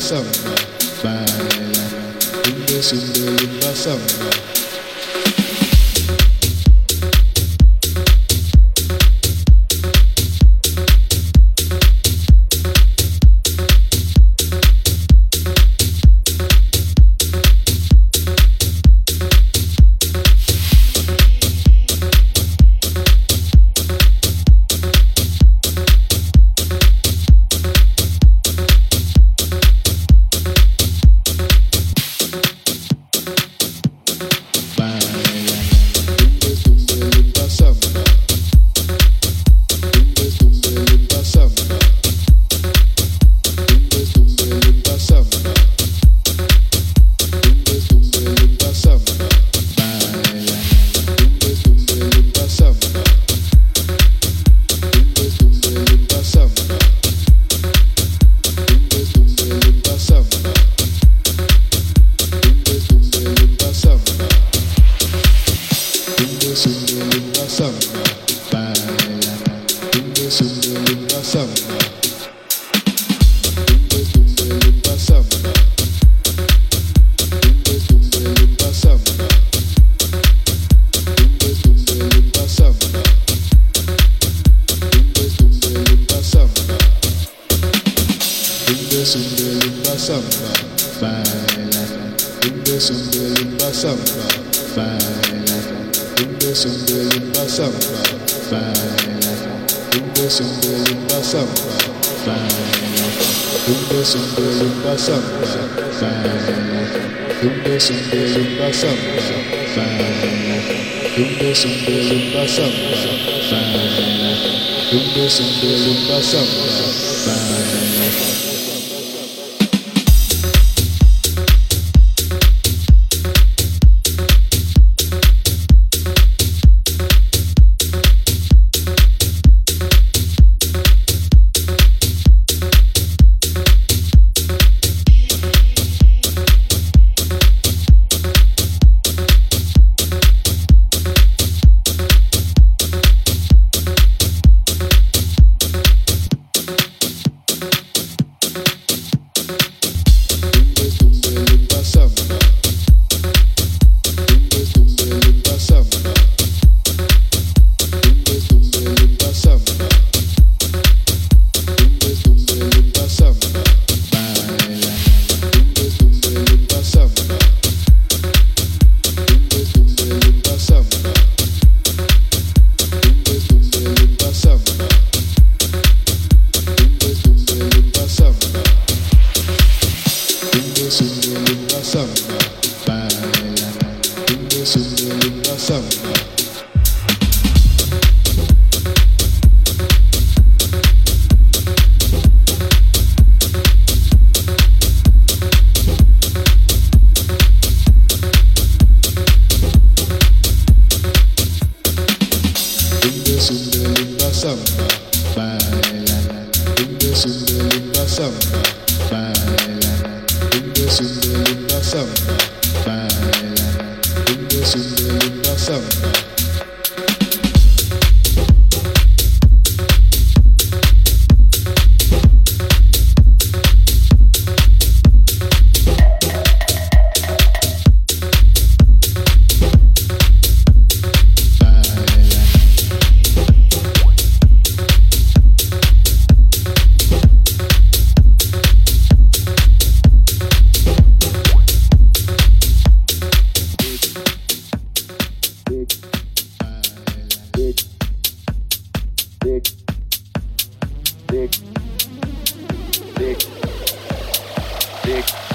samba, baila, un beso, un beso, un Thank you. samba, samba, Tumbe sumbe lumba sam sam Tumbe sumbe lumba sam sam Tumbe sumbe lumba sam sam Tumbe sumbe lumba sam sam some. week.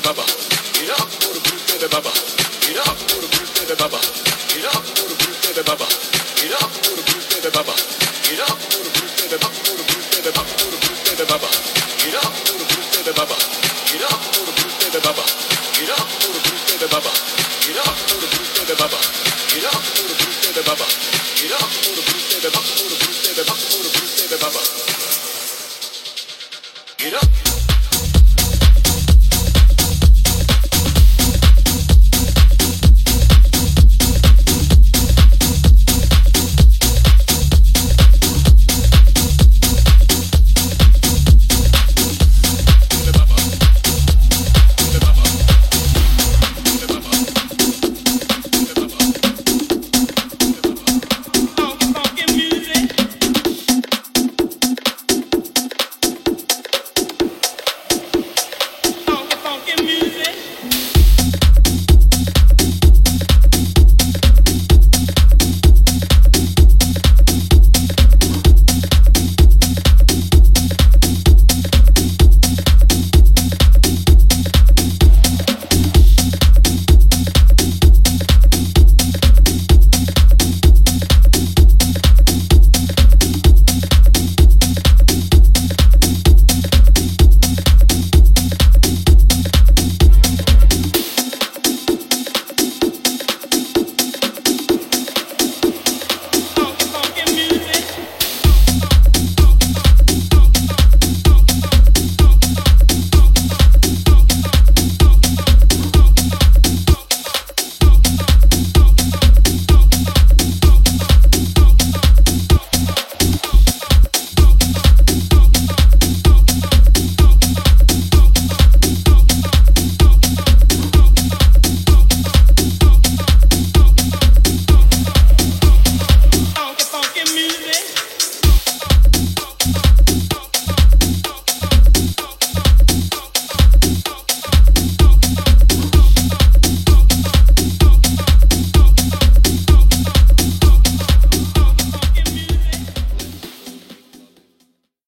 Baba. Get up, boots to Baba. Get up, boots to Baba.